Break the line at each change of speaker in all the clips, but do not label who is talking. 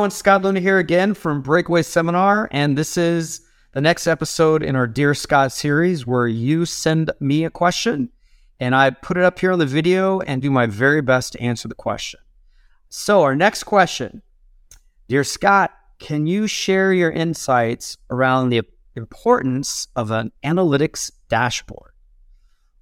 everyone, Scott Leune here again from Breakaway Seminar, and this is the next episode in our Dear Scott series where you send me a question and I put it up here on the video and do my very best to answer the question. So, our next question Dear Scott, can you share your insights around the importance of an analytics dashboard?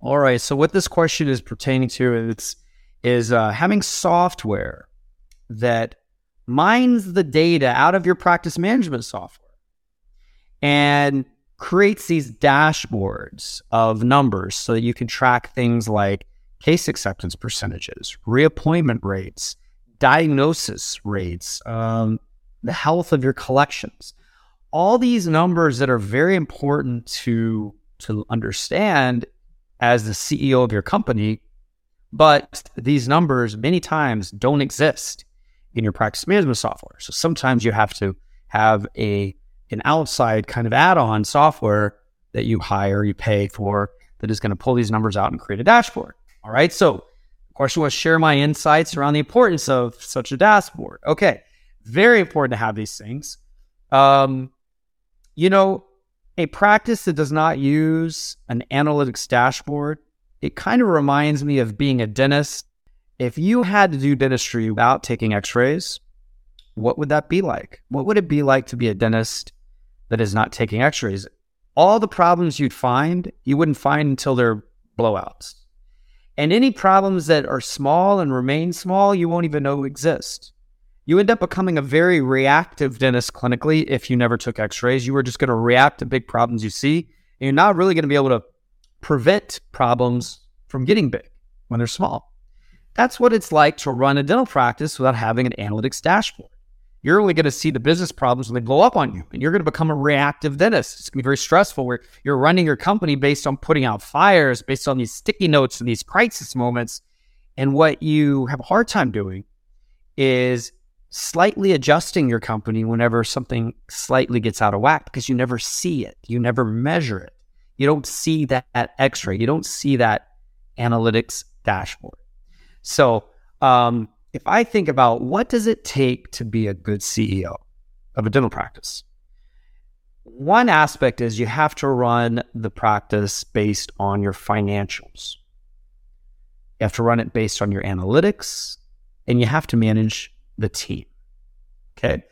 All right, so what this question is pertaining to is, is uh, having software that mines the data out of your practice management software and creates these dashboards of numbers so that you can track things like case acceptance percentages, reappointment rates, diagnosis rates, um, the health of your collections. All these numbers that are very important to, to understand as the CEO of your company, but these numbers many times don't exist in your practice management software. So sometimes you have to have a an outside kind of add-on software that you hire, you pay for that is going to pull these numbers out and create a dashboard. All right. So the question was share my insights around the importance of such a dashboard. Okay. Very important to have these things. Um, you know, a practice that does not use an analytics dashboard, it kind of reminds me of being a dentist if you had to do dentistry without taking x rays, what would that be like? What would it be like to be a dentist that is not taking x rays? All the problems you'd find, you wouldn't find until they're blowouts. And any problems that are small and remain small, you won't even know exist. You end up becoming a very reactive dentist clinically if you never took x rays. You were just going to react to big problems you see, and you're not really going to be able to prevent problems from getting big when they're small. That's what it's like to run a dental practice without having an analytics dashboard. You're only going to see the business problems when they blow up on you, and you're going to become a reactive dentist. It's going to be very stressful where you're running your company based on putting out fires, based on these sticky notes and these crisis moments. And what you have a hard time doing is slightly adjusting your company whenever something slightly gets out of whack because you never see it. You never measure it. You don't see that, x ray. You don't see that analytics dashboard. So, um, if I think about what does it take to be a good CEO of a dental practice, one aspect is you have to run the practice based on your financials. You have to run it based on your analytics, and you have to manage the team. Okay.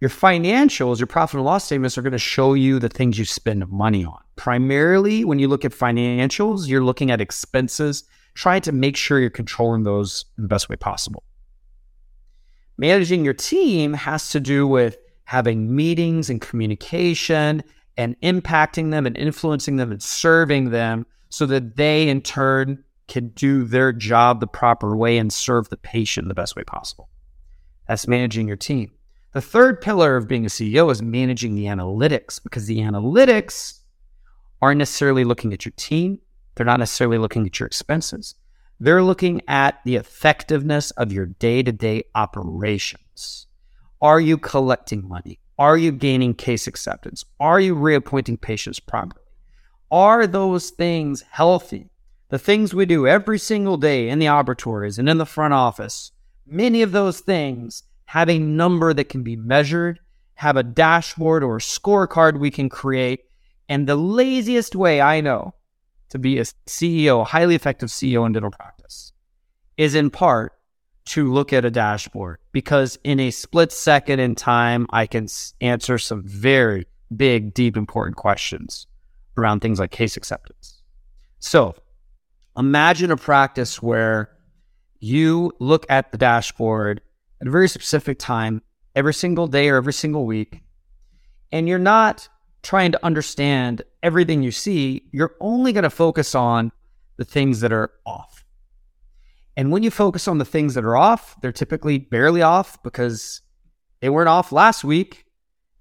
Your financials, your profit and loss statements are going to show you the things you spend money on. Primarily, when you look at financials, you're looking at expenses try to make sure you're controlling those in the best way possible. Managing your team has to do with having meetings and communication and impacting them and influencing them and serving them so that they in turn can do their job the proper way and serve the patient the best way possible. That's managing your team. The third pillar of being a CEO is managing the analytics because the analytics aren't necessarily looking at your team, they're not necessarily looking at your expenses. They're looking at the effectiveness of your day to day operations. Are you collecting money? Are you gaining case acceptance? Are you reappointing patients properly? Are those things healthy? The things we do every single day in the operatories and in the front office, many of those things have a number that can be measured, have a dashboard or a scorecard we can create. And the laziest way I know to be a CEO, a highly effective CEO in dental practice, is in part to look at a dashboard because in a split second in time, I can answer some very big, deep, important questions around things like case acceptance. So imagine a practice where you look at the dashboard at a very specific time every single day or every single week, and you're not trying to understand everything you see, you're only going to focus on the things that are off. And when you focus on the things that are off, they're typically barely off because they weren't off last week.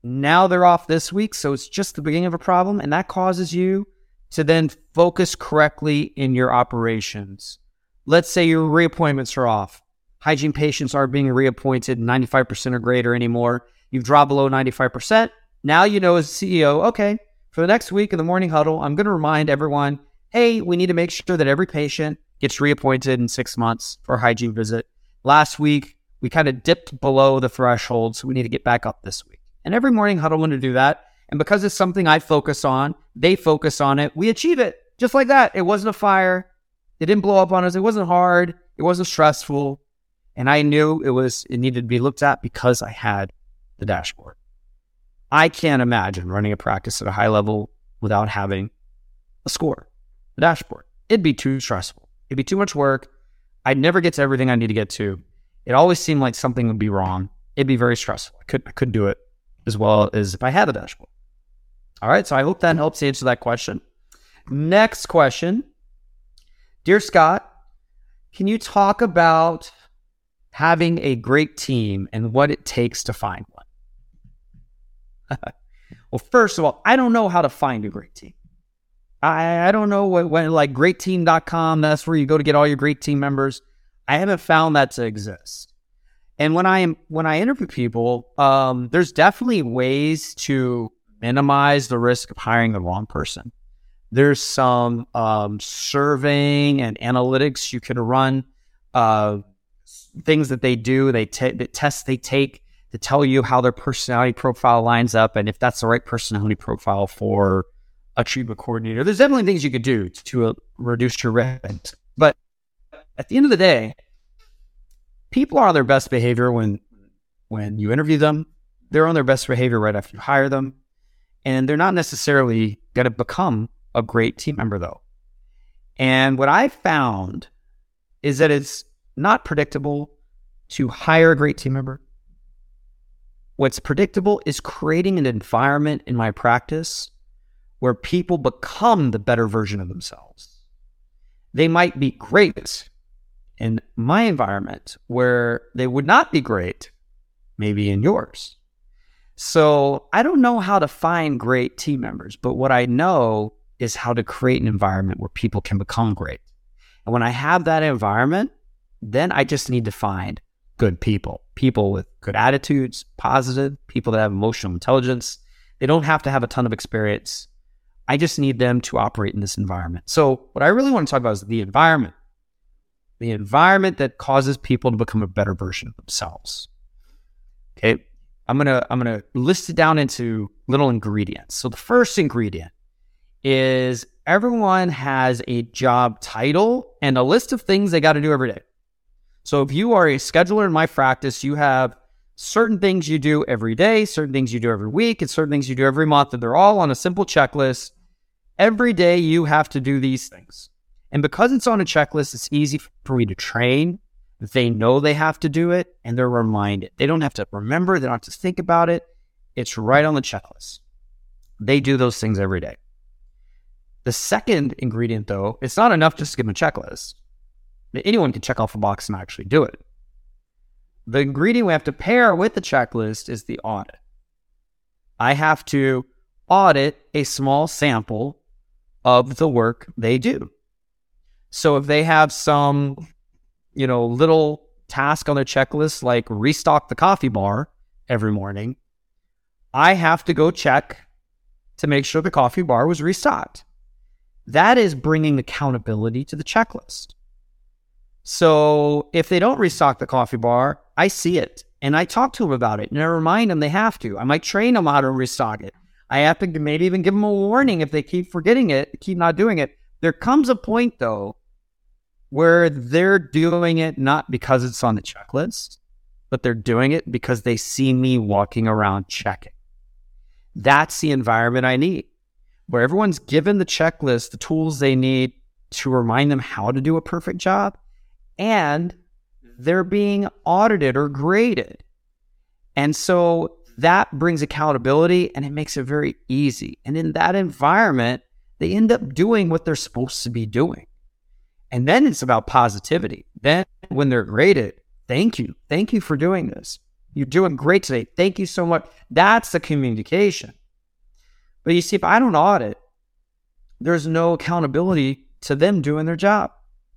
Now they're off this week. So it's just the beginning of a problem. And that causes you to then focus correctly in your operations. Let's say your reappointments are off. Hygiene patients aren't being reappointed 95% or greater anymore. You've dropped below 95%. Now you know as CEO, okay, for the next week in the morning huddle, I'm going to remind everyone hey, we need to make sure that every patient gets reappointed in six months for a hygiene visit. Last week, we kind of dipped below the threshold, so we need to get back up this week. And every morning, Huddle wanted to do that. And because it's something I focus on, they focus on it. We achieve it just like that. It wasn't a fire. It didn't blow up on us. It wasn't hard. It wasn't stressful. And I knew it was, it needed to be looked at because I had the dashboard. I can't imagine running a practice at a high level without having a score, a dashboard. It'd be too stressful. It'd be too much work. I'd never get to everything I need to get to. It always seemed like something would be wrong. It'd be very stressful. I could I couldn't do it as well as if I had a dashboard. All right, so I hope that helps answer that question. Next question. Dear Scott, can you talk about having a great team and what it takes to find one? well, first of all, I don't know how to find a great team. I, I don't know what, when like greatteam.com, that's where you go to get all your great team members. I haven't found that to exist. And when I am when I interview people, um, there's definitely ways to minimize the risk of hiring the wrong person. There's some um, surveying and analytics you can run, uh, things that they do, they t- the tests they take to tell you how their personality profile lines up and if that's the right personality profile for a treatment coordinator. There's definitely things you could do to uh, reduce your risk. But at the end of the day, people are on their best behavior when when you interview them. They're on their best behavior right after you hire them. And they're not necessarily going to become a great team member, though. And what I found is that it's not predictable to hire a great team member. What's predictable is creating an environment in my practice where people become the better version of themselves. They might be great in my environment where they would not be great, maybe in yours. So I don't know how to find great team members, but what I know is how to create an environment where people can become great. And when I have that environment, then I just need to find good people, people with good attitudes, positive, people that have emotional intelligence. They don't have to have a ton of experience. I just need them to operate in this environment. So, what I really want to talk about is the environment, the environment that causes people to become a better version of themselves. Okay. I'm going to, I'm going to list it down into little ingredients. So, the first ingredient is everyone has a job title and a list of things they got to do every day. So, if you are a scheduler in my practice, you have certain things you do every day, certain things you do every week, and certain things you do every month, and they're all on a simple checklist Every day you have to do these things. And because it's on a checklist, it's easy for me to train. They know they have to do it and they're reminded. They don't have to remember, they don't have to think about it. It's right on the checklist. They do those things every day. The second ingredient, though, it's not enough just to give them a checklist. Anyone can check off a box and actually do it. The ingredient we have to pair with the checklist is the audit. I have to audit a small sample of the work they do. So if they have some, you know, little task on their checklist like restock the coffee bar every morning, I have to go check to make sure the coffee bar was restocked. That is bringing accountability to the checklist. So if they don't restock the coffee bar, I see it and I talk to them about it and I remind them they have to. I might train them how to restock it. I have to maybe even give them a warning if they keep forgetting it, keep not doing it. There comes a point though where they're doing it not because it's on the checklist, but they're doing it because they see me walking around checking. That's the environment I need, where everyone's given the checklist, the tools they need to remind them how to do a perfect job, and they're being audited or graded. And so that brings accountability and it makes it very easy. And in that environment, they end up doing what they're supposed to be doing. And then it's about positivity. Then when they're graded, thank you. Thank you for doing this. You're doing great today. Thank you so much. That's the communication. But you see, if I don't audit, there's no accountability to them doing their job.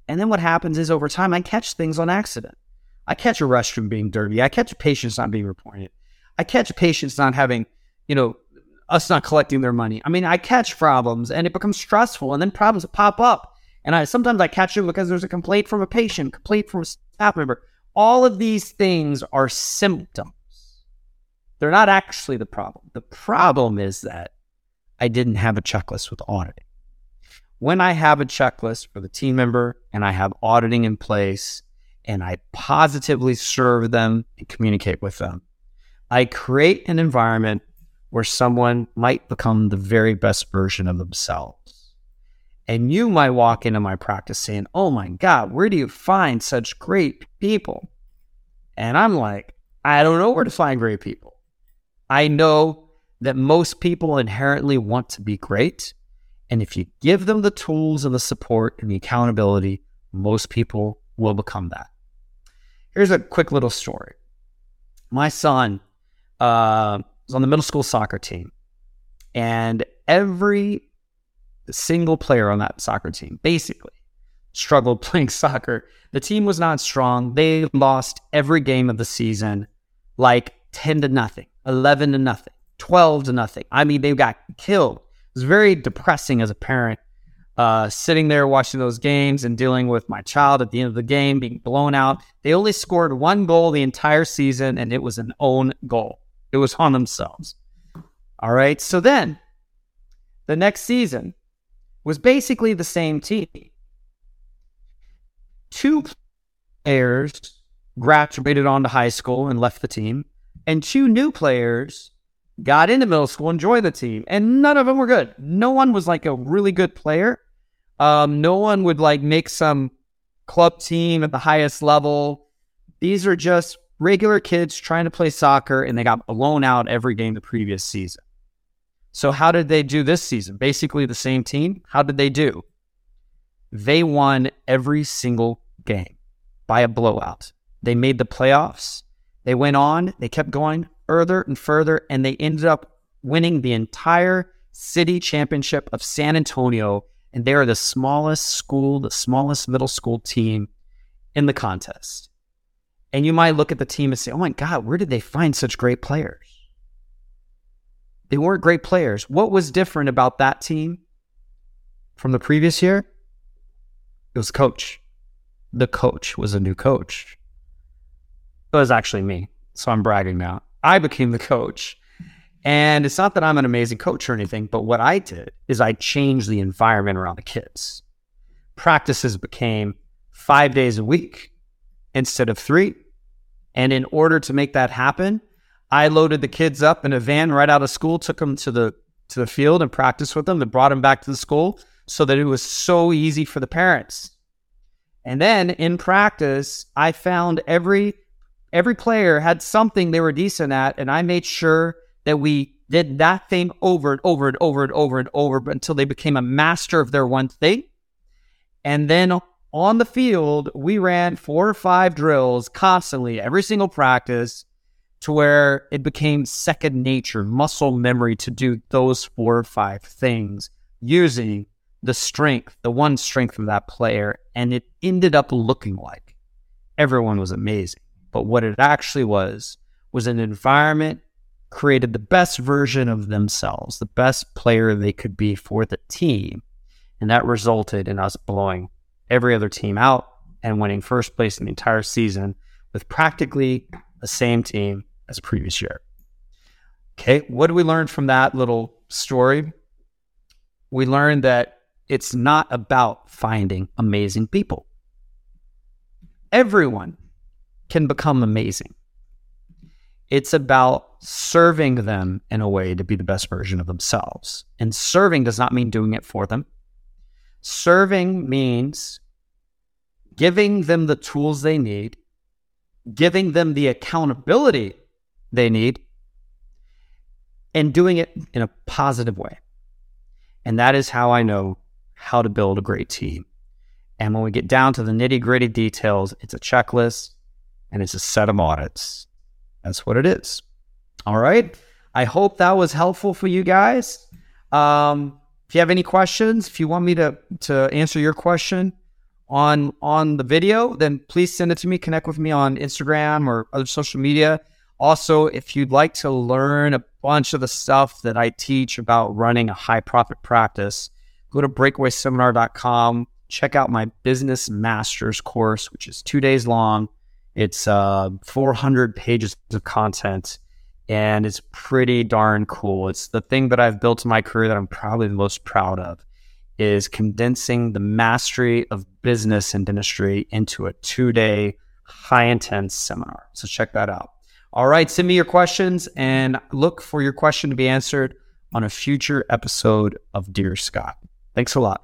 And then what happens is over time, I catch things on accident. I catch a restroom being dirty. I catch patients not being reported. I catch patients not having, you know, us not collecting their money. I mean, I catch problems and it becomes stressful and then problems pop up. And I sometimes I catch them because there's a complaint from a patient, complaint from a staff member, All of these things are symptoms. They're not actually the problem. The problem is that I didn't have a checklist with auditing. When I have a checklist for the team member and I have auditing in place and I positively serve them and communicate with them, I create an environment where someone might become the very best version of themselves. And you might walk into my practice saying, Oh my God, where do you find such great people? And I'm like, I don't know where to find great people. I know that most people inherently want to be great. And if you give them the tools and the support and the accountability, most people will become that. Here's a quick little story. My son uh, was on the middle school soccer team, and every single player on that soccer team basically struggled playing soccer. The team was not strong. They lost every game of the season, like 10 to nothing, 11 to nothing, 12 to nothing. I mean, they got killed. It was very depressing as a parent, uh, sitting there watching those games and dealing with my child at the end of the game being blown out. They only scored one goal the entire season, and it was an own goal. It was on themselves. All right. So then the next season was basically the same team. Two players graduated on to high school and left the team, and two new players got into middle school and joined the team, and none of them were good. No one was like a really good player. Um, no one would like make some club team at the highest level. These are just regular kids trying to play soccer, and they got blown out every game the previous season. So, how did they do this season? Basically, the same team. How did they do? They won every single game by a blowout. They made the playoffs. They went on, they kept going further and further, and they ended up winning the entire city championship of San Antonio. And they are the smallest school, the smallest middle school team in the contest. And you might look at the team and say, oh my God, where did they find such great players? They weren't great players. What was different about that team from the previous year? It was coach. The coach was a new coach. It was actually me. So I'm bragging now. I became the coach. And it's not that I'm an amazing coach or anything, but what I did is I changed the environment around the kids. Practices became five days a week instead of three. And in order to make that happen, I loaded the kids up in a van right out of school, took them to the to the field and practiced with them, and brought them back to the school so that it was so easy for the parents. And then in practice, I found every every player had something they were decent at, and I made sure that we did that thing over and over and over and over and over until they became a master of their one thing. And then on the field, we ran four or five drills constantly, every single practice, to where it became second nature, muscle memory to do those four or five things using the strength, the one strength of that player. And it ended up looking like everyone was amazing. But what it actually was, was an environment created the best version of themselves, the best player they could be for the team. And that resulted in us blowing every other team out and winning first place in the entire season with practically the same team as previous year. Okay, what do we learn from that little story? We learned that it's not about finding amazing people. Everyone can become amazing. It's about serving them in a way to be the best version of themselves. And serving does not mean doing it for them. Serving means giving them the tools they need, giving them the accountability they need, and doing it in a positive way. And that is how I know how to build a great team. And when we get down to the nitty gritty details, it's a checklist, and it's a set of audits. That's what it is. All right. I hope that was helpful for you guys. Um, if you have any questions, if you want me to to answer your question on on the video, then please send it to me. Connect with me on Instagram or other social media. Also, if you'd like to learn a bunch of the stuff that I teach about running a high profit practice, go to breakawayseminar.com. Check out my business masters course, which is two days long It's uh, 400 pages of content and it's pretty darn cool. It's the thing that I've built in my career that I'm probably the most proud of is condensing the mastery of business and dentistry into a two day high intense seminar. So check that out. All right, send me your questions and look for your question to be answered on a future episode of Dear Scott. Thanks a lot.